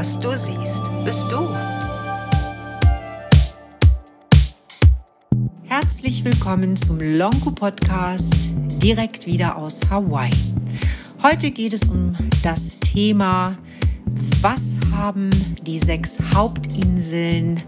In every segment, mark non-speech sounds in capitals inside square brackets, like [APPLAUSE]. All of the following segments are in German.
Was du siehst, bist du. Herzlich willkommen zum Lonku Podcast, direkt wieder aus Hawaii. Heute geht es um das Thema, was haben die sechs Hauptinseln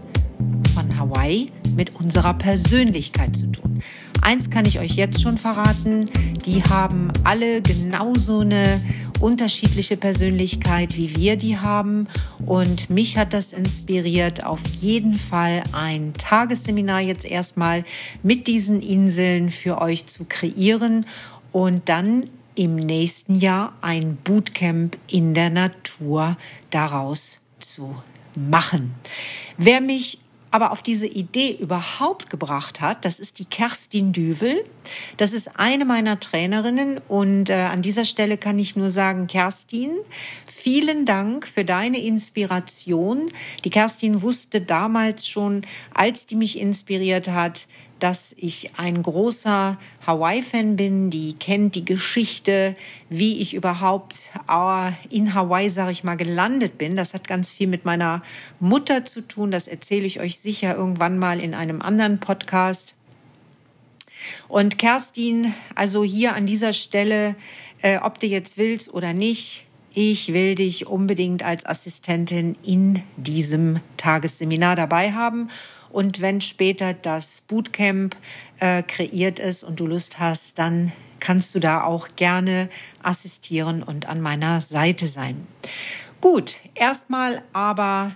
von Hawaii mit unserer Persönlichkeit zu tun. Eins kann ich euch jetzt schon verraten, die haben alle genauso eine unterschiedliche Persönlichkeit, wie wir die haben. Und mich hat das inspiriert, auf jeden Fall ein Tagesseminar jetzt erstmal mit diesen Inseln für euch zu kreieren und dann im nächsten Jahr ein Bootcamp in der Natur daraus zu machen. Wer mich aber auf diese Idee überhaupt gebracht hat, das ist die Kerstin Düvel. Das ist eine meiner Trainerinnen und äh, an dieser Stelle kann ich nur sagen, Kerstin, vielen Dank für deine Inspiration. Die Kerstin wusste damals schon, als die mich inspiriert hat, dass ich ein großer Hawaii-Fan bin, die kennt die Geschichte, wie ich überhaupt äh, in Hawaii, sage ich mal, gelandet bin. Das hat ganz viel mit meiner Mutter zu tun. Das erzähle ich euch sicher irgendwann mal in einem anderen Podcast. Und Kerstin, also hier an dieser Stelle, äh, ob du jetzt willst oder nicht, ich will dich unbedingt als Assistentin in diesem Tagesseminar dabei haben. Und wenn später das Bootcamp äh, kreiert ist und du Lust hast, dann kannst du da auch gerne assistieren und an meiner Seite sein. Gut, erstmal aber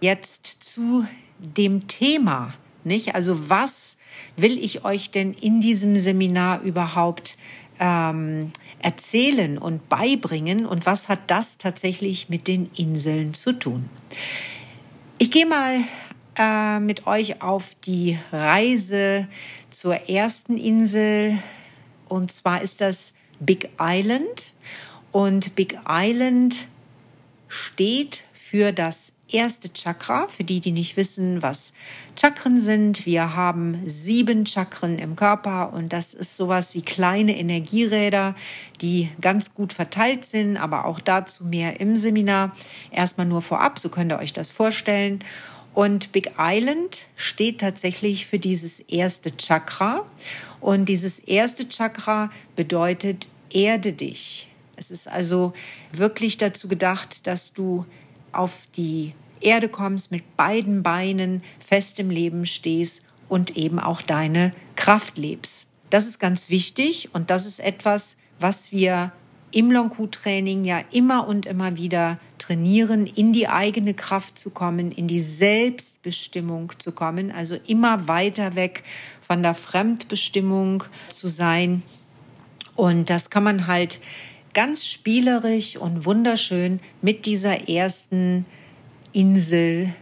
jetzt zu dem Thema, nicht? Also was will ich euch denn in diesem Seminar überhaupt ähm, erzählen und beibringen und was hat das tatsächlich mit den Inseln zu tun? Ich gehe mal äh, mit euch auf die Reise zur ersten Insel. Und zwar ist das Big Island. Und Big Island steht für das erste Chakra. Für die, die nicht wissen, was Chakren sind, wir haben sieben Chakren im Körper und das ist sowas wie kleine Energieräder, die ganz gut verteilt sind, aber auch dazu mehr im Seminar. Erstmal nur vorab, so könnt ihr euch das vorstellen. Und Big Island steht tatsächlich für dieses erste Chakra. Und dieses erste Chakra bedeutet Erde dich. Es ist also wirklich dazu gedacht, dass du auf die Erde kommst, mit beiden Beinen fest im Leben stehst und eben auch deine Kraft lebst. Das ist ganz wichtig und das ist etwas, was wir im Long-Q-Training ja immer und immer wieder trainieren, in die eigene Kraft zu kommen, in die Selbstbestimmung zu kommen, also immer weiter weg von der Fremdbestimmung zu sein. Und das kann man halt ganz spielerisch und wunderschön mit dieser ersten Insel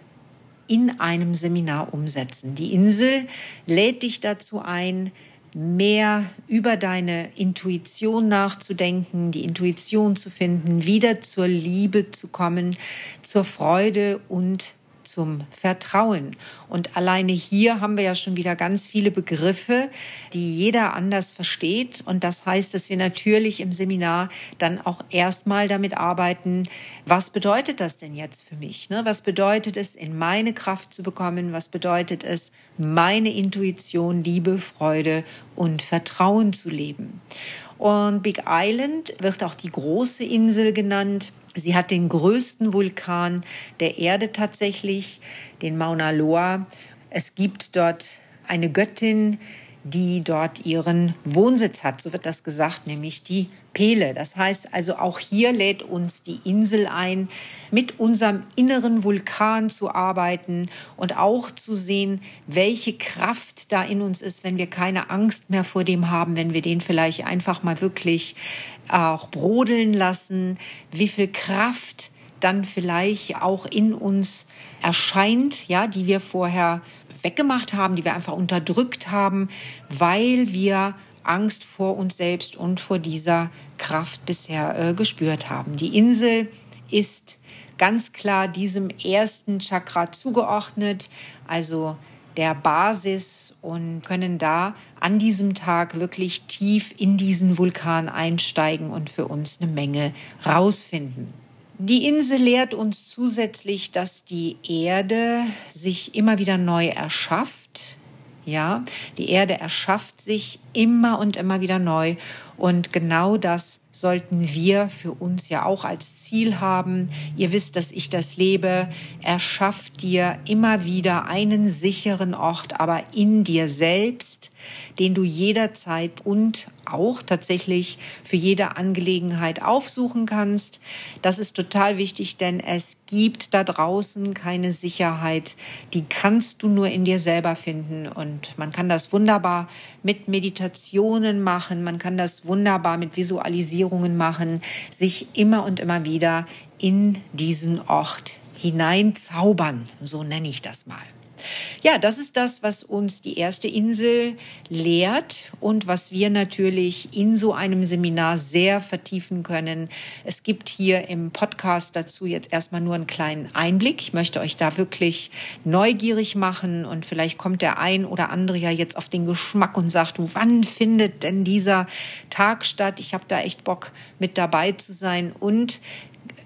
in einem Seminar umsetzen. Die Insel lädt dich dazu ein, mehr über deine Intuition nachzudenken, die Intuition zu finden, wieder zur Liebe zu kommen, zur Freude und zum Vertrauen. Und alleine hier haben wir ja schon wieder ganz viele Begriffe, die jeder anders versteht. Und das heißt, dass wir natürlich im Seminar dann auch erstmal damit arbeiten, was bedeutet das denn jetzt für mich? Ne? Was bedeutet es, in meine Kraft zu bekommen? Was bedeutet es, meine Intuition, Liebe, Freude und Vertrauen zu leben? Und Big Island wird auch die große Insel genannt. Sie hat den größten Vulkan der Erde tatsächlich, den Mauna Loa. Es gibt dort eine Göttin, die dort ihren Wohnsitz hat, so wird das gesagt, nämlich die Pele. Das heißt also, auch hier lädt uns die Insel ein, mit unserem inneren Vulkan zu arbeiten und auch zu sehen, welche Kraft da in uns ist, wenn wir keine Angst mehr vor dem haben, wenn wir den vielleicht einfach mal wirklich auch brodeln lassen, wie viel Kraft dann vielleicht auch in uns erscheint, ja, die wir vorher weggemacht haben, die wir einfach unterdrückt haben, weil wir Angst vor uns selbst und vor dieser Kraft bisher äh, gespürt haben. Die Insel ist ganz klar diesem ersten Chakra zugeordnet, also der Basis und können da an diesem Tag wirklich tief in diesen Vulkan einsteigen und für uns eine Menge rausfinden. Die Insel lehrt uns zusätzlich, dass die Erde sich immer wieder neu erschafft. Ja, die Erde erschafft sich immer und immer wieder neu. Und genau das sollten wir für uns ja auch als Ziel haben. Ihr wisst, dass ich das lebe. Erschaff dir immer wieder einen sicheren Ort, aber in dir selbst, den du jederzeit und auch tatsächlich für jede Angelegenheit aufsuchen kannst. Das ist total wichtig, denn es gibt da draußen keine Sicherheit. Die kannst du nur in dir selber finden. Und man kann das wunderbar mit Meditationen machen. Man kann das wunderbar mit Visualisierungen machen, sich immer und immer wieder in diesen Ort hineinzaubern. So nenne ich das mal. Ja, das ist das, was uns die erste Insel lehrt und was wir natürlich in so einem Seminar sehr vertiefen können. Es gibt hier im Podcast dazu jetzt erstmal nur einen kleinen Einblick. Ich möchte euch da wirklich neugierig machen und vielleicht kommt der ein oder andere ja jetzt auf den Geschmack und sagt, wann findet denn dieser Tag statt? Ich habe da echt Bock mit dabei zu sein und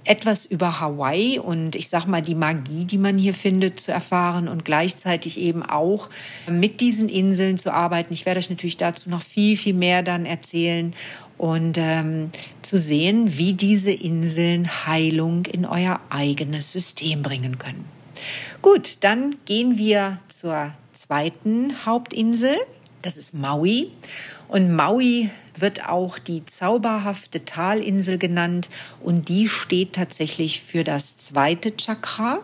etwas über Hawaii und ich sag mal die Magie, die man hier findet, zu erfahren und gleichzeitig eben auch mit diesen Inseln zu arbeiten. Ich werde euch natürlich dazu noch viel, viel mehr dann erzählen und ähm, zu sehen, wie diese Inseln Heilung in euer eigenes System bringen können. Gut, dann gehen wir zur zweiten Hauptinsel. Das ist Maui. Und Maui wird auch die zauberhafte Talinsel genannt und die steht tatsächlich für das zweite Chakra.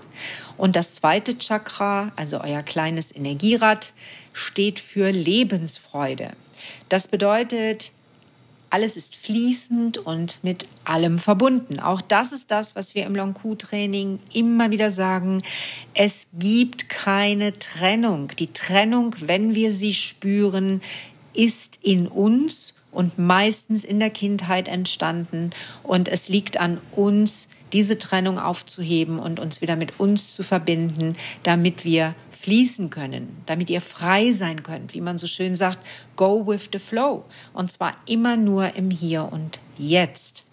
Und das zweite Chakra, also euer kleines Energierad, steht für Lebensfreude. Das bedeutet, alles ist fließend und mit allem verbunden. Auch das ist das, was wir im Long Training immer wieder sagen. Es gibt keine Trennung. Die Trennung, wenn wir sie spüren, ist in uns und meistens in der Kindheit entstanden. Und es liegt an uns, diese Trennung aufzuheben und uns wieder mit uns zu verbinden, damit wir fließen können, damit ihr frei sein könnt, wie man so schön sagt, go with the flow. Und zwar immer nur im Hier und Jetzt.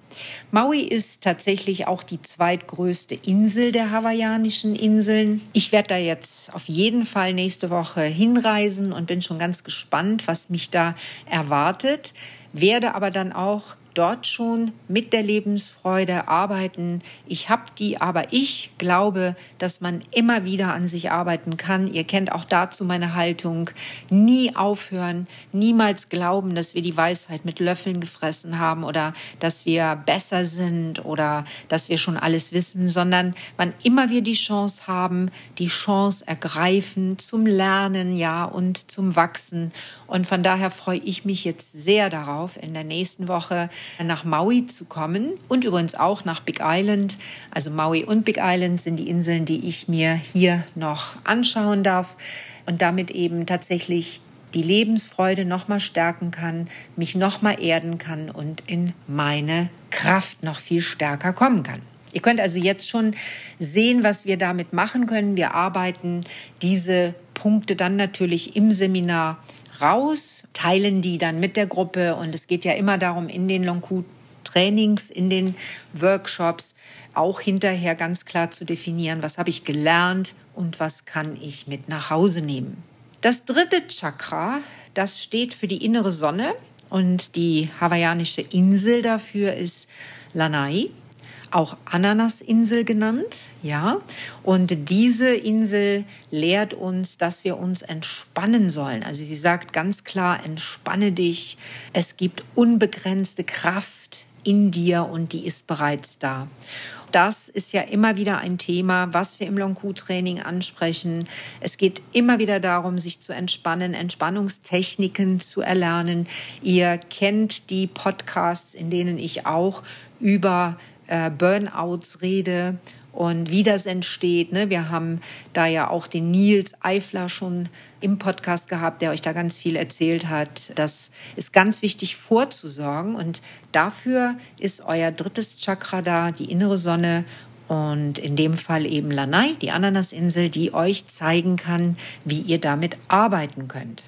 Maui ist tatsächlich auch die zweitgrößte Insel der hawaiianischen Inseln. Ich werde da jetzt auf jeden Fall nächste Woche hinreisen und bin schon ganz gespannt, was mich da erwartet, werde aber dann auch dort schon mit der Lebensfreude arbeiten. Ich habe die, aber ich glaube, dass man immer wieder an sich arbeiten kann. Ihr kennt auch dazu meine Haltung. Nie aufhören, niemals glauben, dass wir die Weisheit mit Löffeln gefressen haben oder dass wir besser sind oder dass wir schon alles wissen, sondern wann immer wir die Chance haben, die Chance ergreifen zum Lernen, ja, und zum Wachsen. Und von daher freue ich mich jetzt sehr darauf, in der nächsten Woche nach Maui zu kommen und übrigens auch nach Big Island. Also Maui und Big Island sind die Inseln, die ich mir hier noch anschauen darf und damit eben tatsächlich die Lebensfreude noch mal stärken kann, mich noch mal erden kann und in meine Kraft noch viel stärker kommen kann. Ihr könnt also jetzt schon sehen, was wir damit machen können. Wir arbeiten diese Punkte dann natürlich im Seminar raus, teilen die dann mit der Gruppe. Und es geht ja immer darum, in den Longku-Trainings, in den Workshops auch hinterher ganz klar zu definieren, was habe ich gelernt und was kann ich mit nach Hause nehmen. Das dritte Chakra, das steht für die innere Sonne. Und die hawaiianische Insel dafür ist Lanai auch Ananasinsel genannt, ja. Und diese Insel lehrt uns, dass wir uns entspannen sollen. Also sie sagt ganz klar, entspanne dich. Es gibt unbegrenzte Kraft in dir und die ist bereits da. Das ist ja immer wieder ein Thema, was wir im Long-Q-Training ansprechen. Es geht immer wieder darum, sich zu entspannen, Entspannungstechniken zu erlernen. Ihr kennt die Podcasts, in denen ich auch über äh, Burnouts rede und wie das entsteht. Ne? Wir haben da ja auch den Nils Eifler schon im Podcast gehabt, der euch da ganz viel erzählt hat. Das ist ganz wichtig vorzusorgen und dafür ist euer drittes Chakra da, die innere Sonne und in dem Fall eben Lanai, die Ananasinsel, die euch zeigen kann, wie ihr damit arbeiten könnt.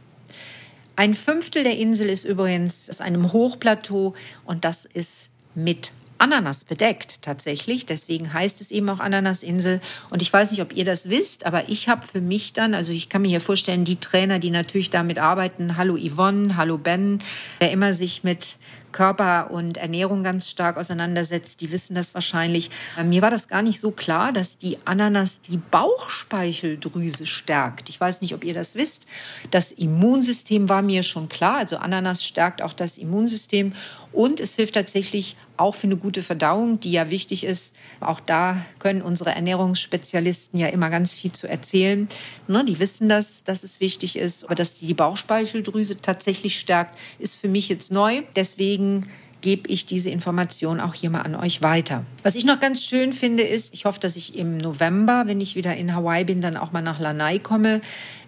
Ein Fünftel der Insel ist übrigens aus einem Hochplateau und das ist mit Ananas bedeckt tatsächlich. Deswegen heißt es eben auch Ananasinsel. Und ich weiß nicht, ob ihr das wisst, aber ich habe für mich dann, also ich kann mir hier vorstellen, die Trainer, die natürlich damit arbeiten, hallo Yvonne, hallo Ben, wer immer sich mit Körper und Ernährung ganz stark auseinandersetzt, die wissen das wahrscheinlich. Äh, mir war das gar nicht so klar, dass die Ananas die Bauchspeicheldrüse stärkt. Ich weiß nicht, ob ihr das wisst. Das Immunsystem war mir schon klar. Also Ananas stärkt auch das Immunsystem und es hilft tatsächlich auch für eine gute Verdauung, die ja wichtig ist. Auch da können unsere Ernährungsspezialisten ja immer ganz viel zu erzählen. Ne, die wissen das, dass es wichtig ist. Aber dass die Bauchspeicheldrüse tatsächlich stärkt, ist für mich jetzt neu. Deswegen gebe ich diese Information auch hier mal an euch weiter. Was ich noch ganz schön finde, ist, ich hoffe, dass ich im November, wenn ich wieder in Hawaii bin, dann auch mal nach Lanai komme.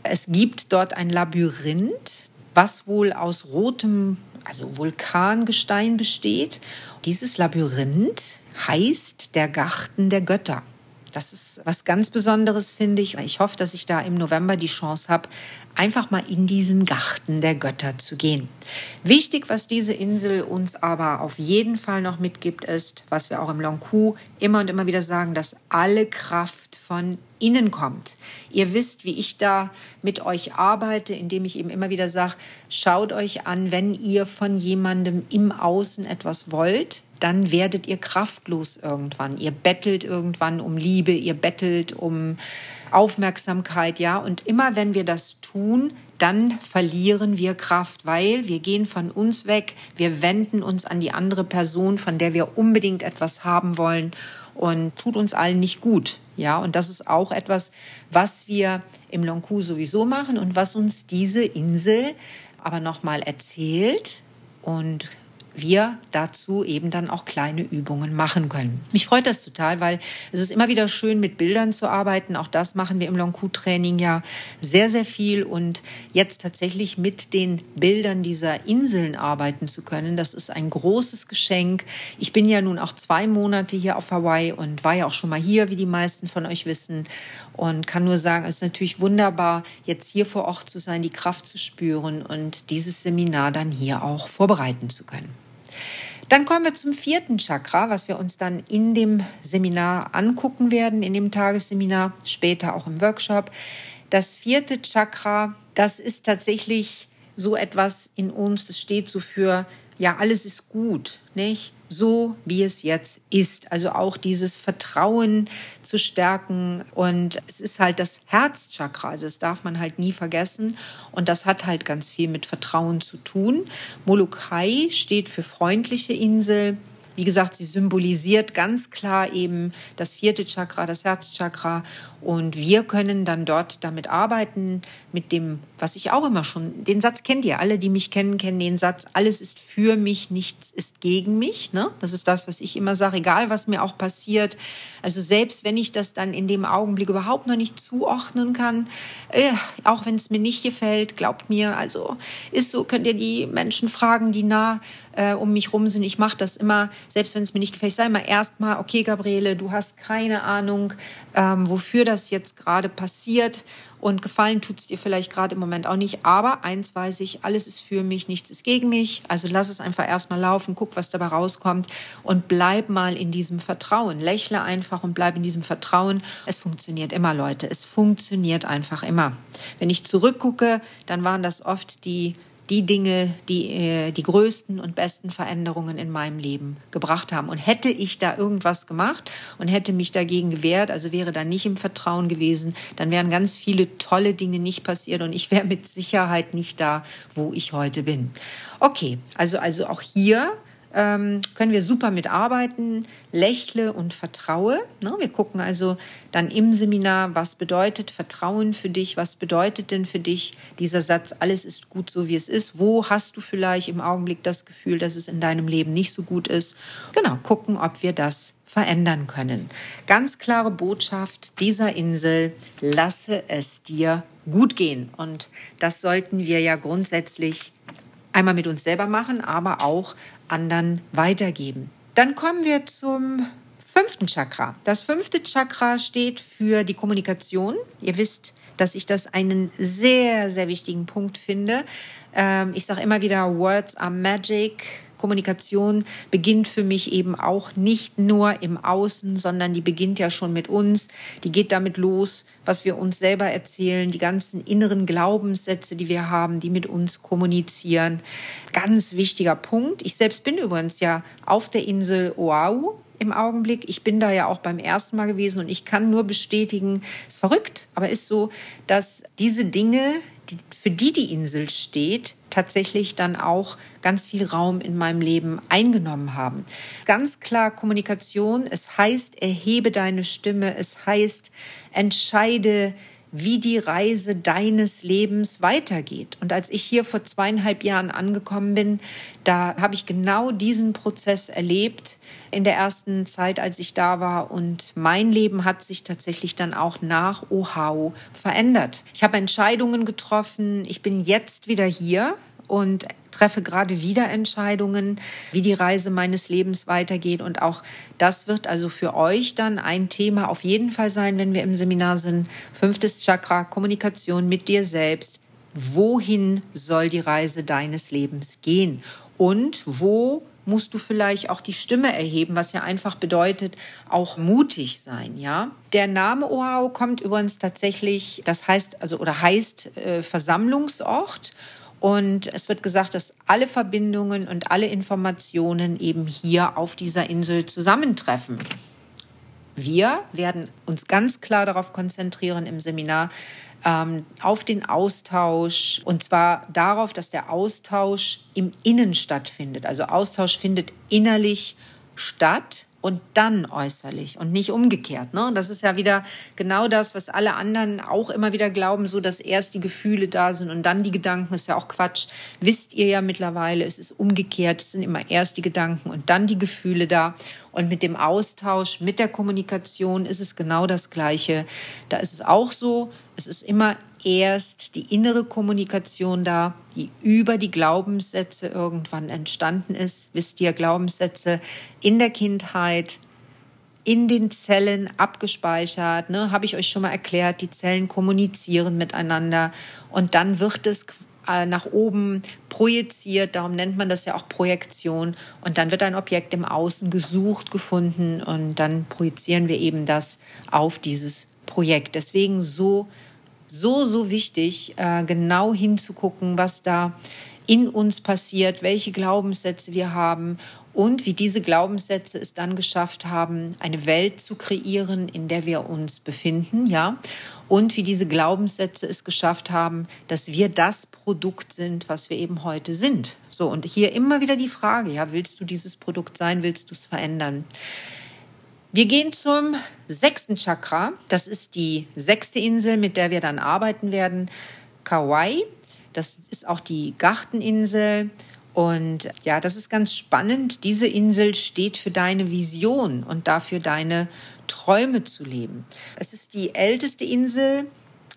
Es gibt dort ein Labyrinth, was wohl aus rotem also Vulkangestein besteht. Dieses Labyrinth heißt der Garten der Götter. Das ist was ganz Besonderes, finde ich. Ich hoffe, dass ich da im November die Chance habe, einfach mal in diesen Garten der Götter zu gehen. Wichtig, was diese Insel uns aber auf jeden Fall noch mitgibt, ist, was wir auch im Long Ku immer und immer wieder sagen, dass alle Kraft von innen kommt. Ihr wisst, wie ich da mit euch arbeite, indem ich eben immer wieder sage, schaut euch an, wenn ihr von jemandem im Außen etwas wollt, dann werdet ihr kraftlos irgendwann. Ihr bettelt irgendwann um Liebe, ihr bettelt um Aufmerksamkeit, ja. Und immer wenn wir das tun, dann verlieren wir Kraft, weil wir gehen von uns weg, wir wenden uns an die andere Person, von der wir unbedingt etwas haben wollen und tut uns allen nicht gut. Ja, und das ist auch etwas, was wir im Lonku sowieso machen und was uns diese Insel aber nochmal erzählt und wir dazu eben dann auch kleine Übungen machen können. Mich freut das total, weil es ist immer wieder schön, mit Bildern zu arbeiten. Auch das machen wir im Long-Q-Training ja sehr, sehr viel. Und jetzt tatsächlich mit den Bildern dieser Inseln arbeiten zu können, das ist ein großes Geschenk. Ich bin ja nun auch zwei Monate hier auf Hawaii und war ja auch schon mal hier, wie die meisten von euch wissen. Und kann nur sagen, es ist natürlich wunderbar, jetzt hier vor Ort zu sein, die Kraft zu spüren und dieses Seminar dann hier auch vorbereiten zu können. Dann kommen wir zum vierten Chakra, was wir uns dann in dem Seminar angucken werden, in dem Tagesseminar, später auch im Workshop. Das vierte Chakra, das ist tatsächlich so etwas in uns, das steht so für, ja, alles ist gut, nicht? So wie es jetzt ist. Also auch dieses Vertrauen zu stärken. Und es ist halt das Herzchakra, also das darf man halt nie vergessen. Und das hat halt ganz viel mit Vertrauen zu tun. Molokai steht für freundliche Insel. Wie gesagt, sie symbolisiert ganz klar eben das vierte Chakra, das Herzchakra. Und wir können dann dort damit arbeiten, mit dem, was ich auch immer schon, den Satz kennt ihr, alle, die mich kennen, kennen den Satz, alles ist für mich, nichts ist gegen mich. Ne? Das ist das, was ich immer sage, egal was mir auch passiert. Also selbst wenn ich das dann in dem Augenblick überhaupt noch nicht zuordnen kann, äh, auch wenn es mir nicht gefällt, glaubt mir, also ist so, könnt ihr die Menschen fragen, die nah äh, um mich rum sind. Ich mache das immer, selbst wenn es mir nicht gefällt. Ich sage immer erstmal, okay, Gabriele, du hast keine Ahnung, ähm, wofür das jetzt gerade passiert. Und gefallen tut es dir vielleicht gerade im Moment auch nicht. Aber eins weiß ich, alles ist für mich, nichts ist gegen mich. Also lass es einfach erstmal laufen, guck, was dabei rauskommt und bleib mal in diesem Vertrauen. Lächle einfach und bleib in diesem Vertrauen. Es funktioniert immer, Leute. Es funktioniert einfach immer. Wenn ich zurückgucke, dann waren das oft die die Dinge, die äh, die größten und besten Veränderungen in meinem Leben gebracht haben. Und hätte ich da irgendwas gemacht und hätte mich dagegen gewehrt, also wäre da nicht im Vertrauen gewesen, dann wären ganz viele tolle Dinge nicht passiert und ich wäre mit Sicherheit nicht da, wo ich heute bin. Okay, also also auch hier ähm, können wir super mitarbeiten, lächle und vertraue. Ne? Wir gucken also dann im Seminar, was bedeutet Vertrauen für dich, was bedeutet denn für dich dieser Satz, alles ist gut so, wie es ist. Wo hast du vielleicht im Augenblick das Gefühl, dass es in deinem Leben nicht so gut ist? Genau, gucken, ob wir das verändern können. Ganz klare Botschaft dieser Insel, lasse es dir gut gehen. Und das sollten wir ja grundsätzlich einmal mit uns selber machen, aber auch anderen weitergeben. Dann kommen wir zum fünften Chakra. Das fünfte Chakra steht für die Kommunikation. Ihr wisst, dass ich das einen sehr, sehr wichtigen Punkt finde. Ähm, ich sage immer wieder, Words are Magic. Kommunikation beginnt für mich eben auch nicht nur im Außen, sondern die beginnt ja schon mit uns. Die geht damit los, was wir uns selber erzählen, die ganzen inneren Glaubenssätze, die wir haben, die mit uns kommunizieren. Ganz wichtiger Punkt. Ich selbst bin übrigens ja auf der Insel Oahu im Augenblick. Ich bin da ja auch beim ersten Mal gewesen und ich kann nur bestätigen, es ist verrückt, aber ist so, dass diese Dinge, für die die Insel steht, tatsächlich dann auch ganz viel Raum in meinem Leben eingenommen haben. Ganz klar Kommunikation, es heißt, erhebe deine Stimme, es heißt, entscheide wie die Reise deines Lebens weitergeht. Und als ich hier vor zweieinhalb Jahren angekommen bin, da habe ich genau diesen Prozess erlebt in der ersten Zeit, als ich da war. Und mein Leben hat sich tatsächlich dann auch nach Ohau verändert. Ich habe Entscheidungen getroffen. Ich bin jetzt wieder hier und treffe gerade wieder Entscheidungen, wie die Reise meines Lebens weitergeht. Und auch das wird also für euch dann ein Thema auf jeden Fall sein, wenn wir im Seminar sind. Fünftes Chakra, Kommunikation mit dir selbst. Wohin soll die Reise deines Lebens gehen? Und wo musst du vielleicht auch die Stimme erheben, was ja einfach bedeutet, auch mutig sein, ja. Der Name Oahu kommt übrigens tatsächlich, das heißt, also, oder heißt äh, Versammlungsort. Und es wird gesagt, dass alle Verbindungen und alle Informationen eben hier auf dieser Insel zusammentreffen. Wir werden uns ganz klar darauf konzentrieren im Seminar, ähm, auf den Austausch und zwar darauf, dass der Austausch im Innen stattfindet. Also Austausch findet innerlich statt und dann äußerlich und nicht umgekehrt. Ne? Das ist ja wieder genau das, was alle anderen auch immer wieder glauben, so dass erst die Gefühle da sind und dann die Gedanken. Ist ja auch Quatsch. Wisst ihr ja mittlerweile, es ist umgekehrt. Es sind immer erst die Gedanken und dann die Gefühle da. Und mit dem Austausch, mit der Kommunikation ist es genau das Gleiche. Da ist es auch so. Es ist immer erst die innere Kommunikation da, die über die Glaubenssätze irgendwann entstanden ist. Wisst ihr, Glaubenssätze in der Kindheit, in den Zellen abgespeichert, ne, habe ich euch schon mal erklärt, die Zellen kommunizieren miteinander und dann wird es äh, nach oben projiziert, darum nennt man das ja auch Projektion. Und dann wird ein Objekt im Außen gesucht, gefunden. Und dann projizieren wir eben das auf dieses Projekt. Deswegen so so, so wichtig, äh, genau hinzugucken, was da in uns passiert, welche Glaubenssätze wir haben und wie diese Glaubenssätze es dann geschafft haben, eine Welt zu kreieren, in der wir uns befinden, ja, und wie diese Glaubenssätze es geschafft haben, dass wir das Produkt sind, was wir eben heute sind. So und hier immer wieder die Frage, ja, willst du dieses Produkt sein, willst du es verändern? Wir gehen zum sechsten Chakra. Das ist die sechste Insel, mit der wir dann arbeiten werden. Kauai. Das ist auch die Garteninsel. Und ja, das ist ganz spannend. Diese Insel steht für deine Vision und dafür deine Träume zu leben. Es ist die älteste Insel,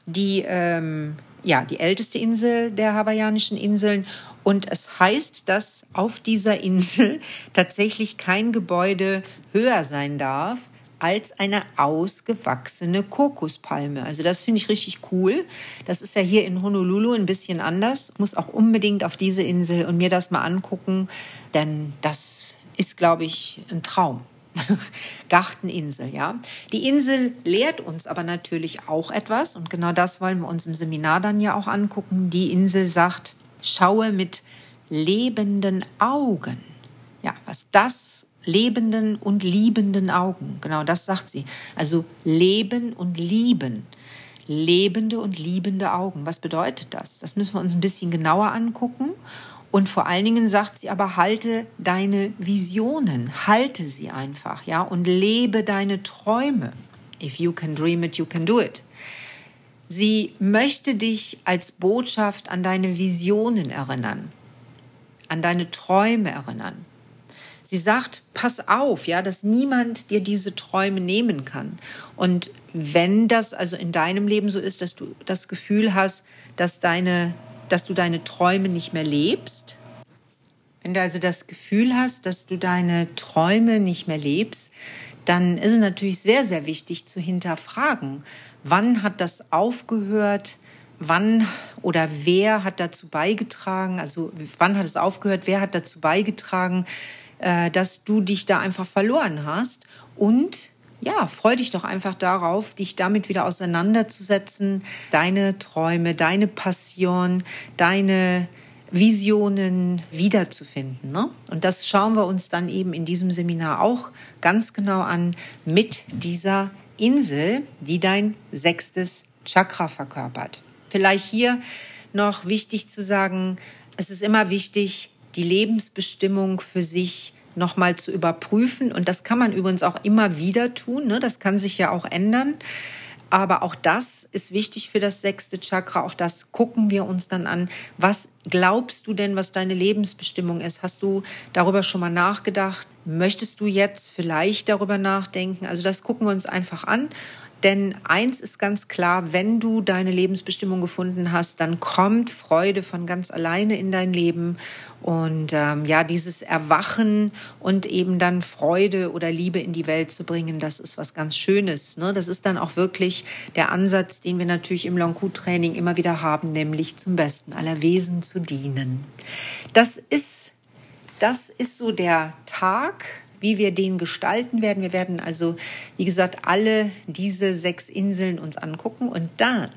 die ähm, ja die älteste Insel der hawaiianischen Inseln und es heißt, dass auf dieser Insel [LAUGHS] tatsächlich kein Gebäude höher sein darf als eine ausgewachsene Kokospalme. Also das finde ich richtig cool. Das ist ja hier in Honolulu ein bisschen anders. Muss auch unbedingt auf diese Insel und mir das mal angucken, denn das ist, glaube ich, ein Traum. [LAUGHS] Garteninsel, ja. Die Insel lehrt uns aber natürlich auch etwas und genau das wollen wir uns im Seminar dann ja auch angucken. Die Insel sagt, schaue mit lebenden Augen. Ja, was das lebenden und liebenden Augen, genau das sagt sie. Also leben und lieben. Lebende und liebende Augen. Was bedeutet das? Das müssen wir uns ein bisschen genauer angucken. Und vor allen Dingen sagt sie aber, halte deine Visionen, halte sie einfach, ja, und lebe deine Träume. If you can dream it, you can do it. Sie möchte dich als Botschaft an deine Visionen erinnern, an deine Träume erinnern. Sie sagt, pass auf, ja, dass niemand dir diese Träume nehmen kann. Und wenn das also in deinem Leben so ist, dass du das Gefühl hast, dass deine, dass du deine Träume nicht mehr lebst, wenn du also das Gefühl hast, dass du deine Träume nicht mehr lebst, dann ist es natürlich sehr, sehr wichtig zu hinterfragen, wann hat das aufgehört, wann oder wer hat dazu beigetragen, also wann hat es aufgehört, wer hat dazu beigetragen, äh, dass du dich da einfach verloren hast? Und ja, freu dich doch einfach darauf, dich damit wieder auseinanderzusetzen, deine Träume, deine Passion, deine Visionen wiederzufinden. Ne? Und das schauen wir uns dann eben in diesem Seminar auch ganz genau an mit dieser Insel, die dein sechstes Chakra verkörpert. Vielleicht hier noch wichtig zu sagen, es ist immer wichtig, die Lebensbestimmung für sich nochmal zu überprüfen. Und das kann man übrigens auch immer wieder tun. Ne? Das kann sich ja auch ändern. Aber auch das ist wichtig für das sechste Chakra. Auch das gucken wir uns dann an. Was glaubst du denn, was deine Lebensbestimmung ist? Hast du darüber schon mal nachgedacht? Möchtest du jetzt vielleicht darüber nachdenken? Also das gucken wir uns einfach an. Denn eins ist ganz klar, wenn du deine Lebensbestimmung gefunden hast, dann kommt Freude von ganz alleine in dein Leben. Und ähm, ja, dieses Erwachen und eben dann Freude oder Liebe in die Welt zu bringen, das ist was ganz Schönes. Ne? Das ist dann auch wirklich der Ansatz, den wir natürlich im Long-Q-Training immer wieder haben, nämlich zum Besten aller Wesen zu dienen. Das ist, das ist so der Tag, wie wir den gestalten werden. Wir werden also, wie gesagt, alle diese sechs Inseln uns angucken und dann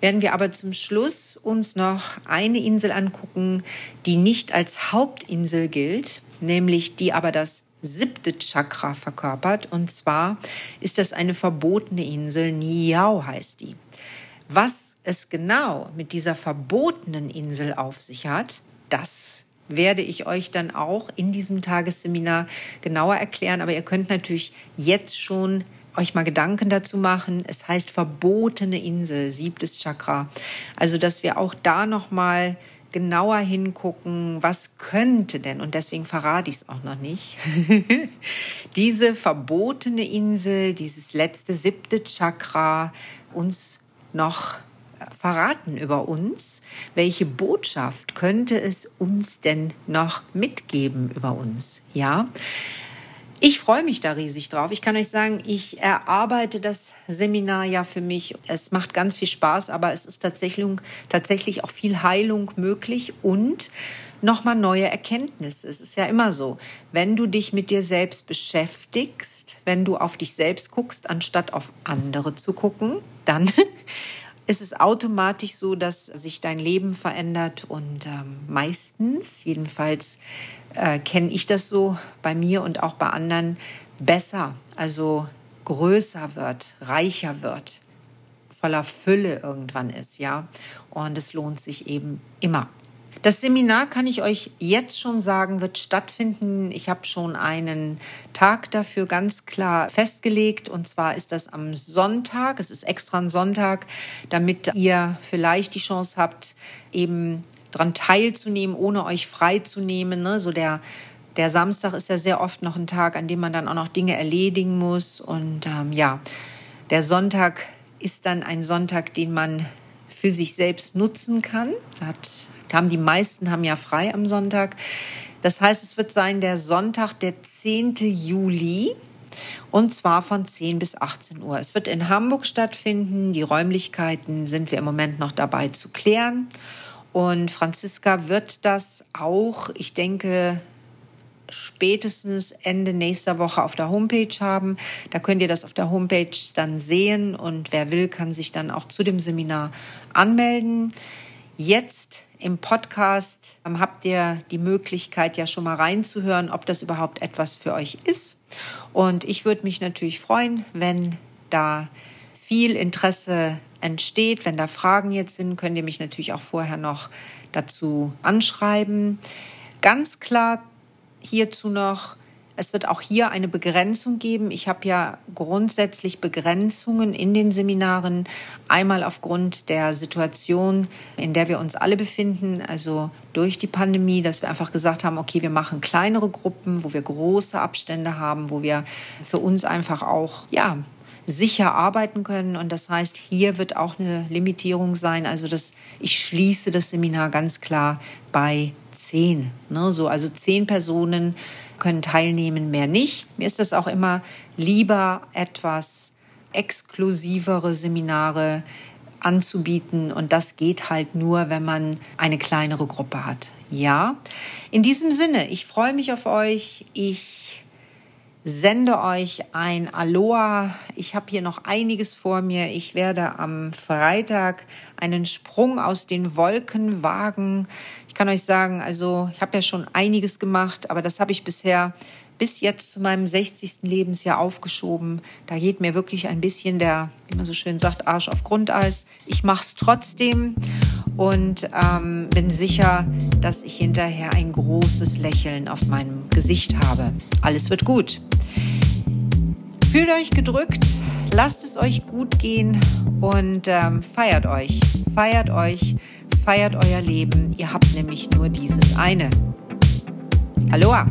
werden wir aber zum Schluss uns noch eine Insel angucken, die nicht als Hauptinsel gilt, nämlich die aber das siebte Chakra verkörpert. Und zwar ist das eine verbotene Insel, Niao heißt die. Was es genau mit dieser verbotenen Insel auf sich hat, das werde ich euch dann auch in diesem Tagesseminar genauer erklären. Aber ihr könnt natürlich jetzt schon euch mal Gedanken dazu machen. Es heißt verbotene Insel, siebtes Chakra. Also, dass wir auch da noch mal genauer hingucken, was könnte denn, und deswegen verrate ich es auch noch nicht, [LAUGHS] diese verbotene Insel, dieses letzte siebte Chakra uns noch verraten über uns? Welche Botschaft könnte es uns denn noch mitgeben über uns? Ja. Ich freue mich da riesig drauf. Ich kann euch sagen, ich erarbeite das Seminar ja für mich. Es macht ganz viel Spaß, aber es ist tatsächlich, tatsächlich auch viel Heilung möglich und nochmal neue Erkenntnisse. Es ist ja immer so, wenn du dich mit dir selbst beschäftigst, wenn du auf dich selbst guckst, anstatt auf andere zu gucken, dann [LAUGHS] ist es automatisch so, dass sich dein Leben verändert und ähm, meistens, jedenfalls äh, kenne ich das so bei mir und auch bei anderen, besser, also größer wird, reicher wird, voller Fülle irgendwann ist, ja. Und es lohnt sich eben immer. Das Seminar kann ich euch jetzt schon sagen, wird stattfinden. Ich habe schon einen Tag dafür ganz klar festgelegt. Und zwar ist das am Sonntag. Es ist extra ein Sonntag, damit ihr vielleicht die Chance habt, eben daran teilzunehmen, ohne euch freizunehmen. Ne? So der, der Samstag ist ja sehr oft noch ein Tag, an dem man dann auch noch Dinge erledigen muss. Und ähm, ja, der Sonntag ist dann ein Sonntag, den man für sich selbst nutzen kann. Hat haben die meisten haben ja frei am Sonntag. Das heißt, es wird sein der Sonntag, der 10. Juli. Und zwar von 10 bis 18 Uhr. Es wird in Hamburg stattfinden. Die Räumlichkeiten sind wir im Moment noch dabei zu klären. Und Franziska wird das auch, ich denke, spätestens Ende nächster Woche auf der Homepage haben. Da könnt ihr das auf der Homepage dann sehen und wer will, kann sich dann auch zu dem Seminar anmelden. Jetzt im Podcast habt ihr die Möglichkeit, ja schon mal reinzuhören, ob das überhaupt etwas für euch ist. Und ich würde mich natürlich freuen, wenn da viel Interesse entsteht. Wenn da Fragen jetzt sind, könnt ihr mich natürlich auch vorher noch dazu anschreiben. Ganz klar hierzu noch, es wird auch hier eine Begrenzung geben. Ich habe ja grundsätzlich Begrenzungen in den Seminaren. Einmal aufgrund der Situation, in der wir uns alle befinden, also durch die Pandemie, dass wir einfach gesagt haben, okay, wir machen kleinere Gruppen, wo wir große Abstände haben, wo wir für uns einfach auch, ja, sicher arbeiten können. Und das heißt, hier wird auch eine Limitierung sein. Also das, ich schließe das Seminar ganz klar bei zehn. Ne? So, also zehn Personen können teilnehmen, mehr nicht. Mir ist das auch immer lieber, etwas exklusivere Seminare anzubieten. Und das geht halt nur, wenn man eine kleinere Gruppe hat. Ja, in diesem Sinne, ich freue mich auf euch. Ich sende euch ein Aloha. Ich habe hier noch einiges vor mir. Ich werde am Freitag einen Sprung aus den Wolken wagen. Ich kann euch sagen, also ich habe ja schon einiges gemacht, aber das habe ich bisher bis jetzt zu meinem 60. Lebensjahr aufgeschoben. Da geht mir wirklich ein bisschen der, wie man so schön sagt, Arsch auf Grundeis. Ich mache es trotzdem und ähm, bin sicher, dass ich hinterher ein großes Lächeln auf meinem Gesicht habe. Alles wird gut. Fühlt euch gedrückt, lasst es euch gut gehen und ähm, feiert euch, feiert euch, feiert euer Leben. Ihr habt nämlich nur dieses eine. Aloha!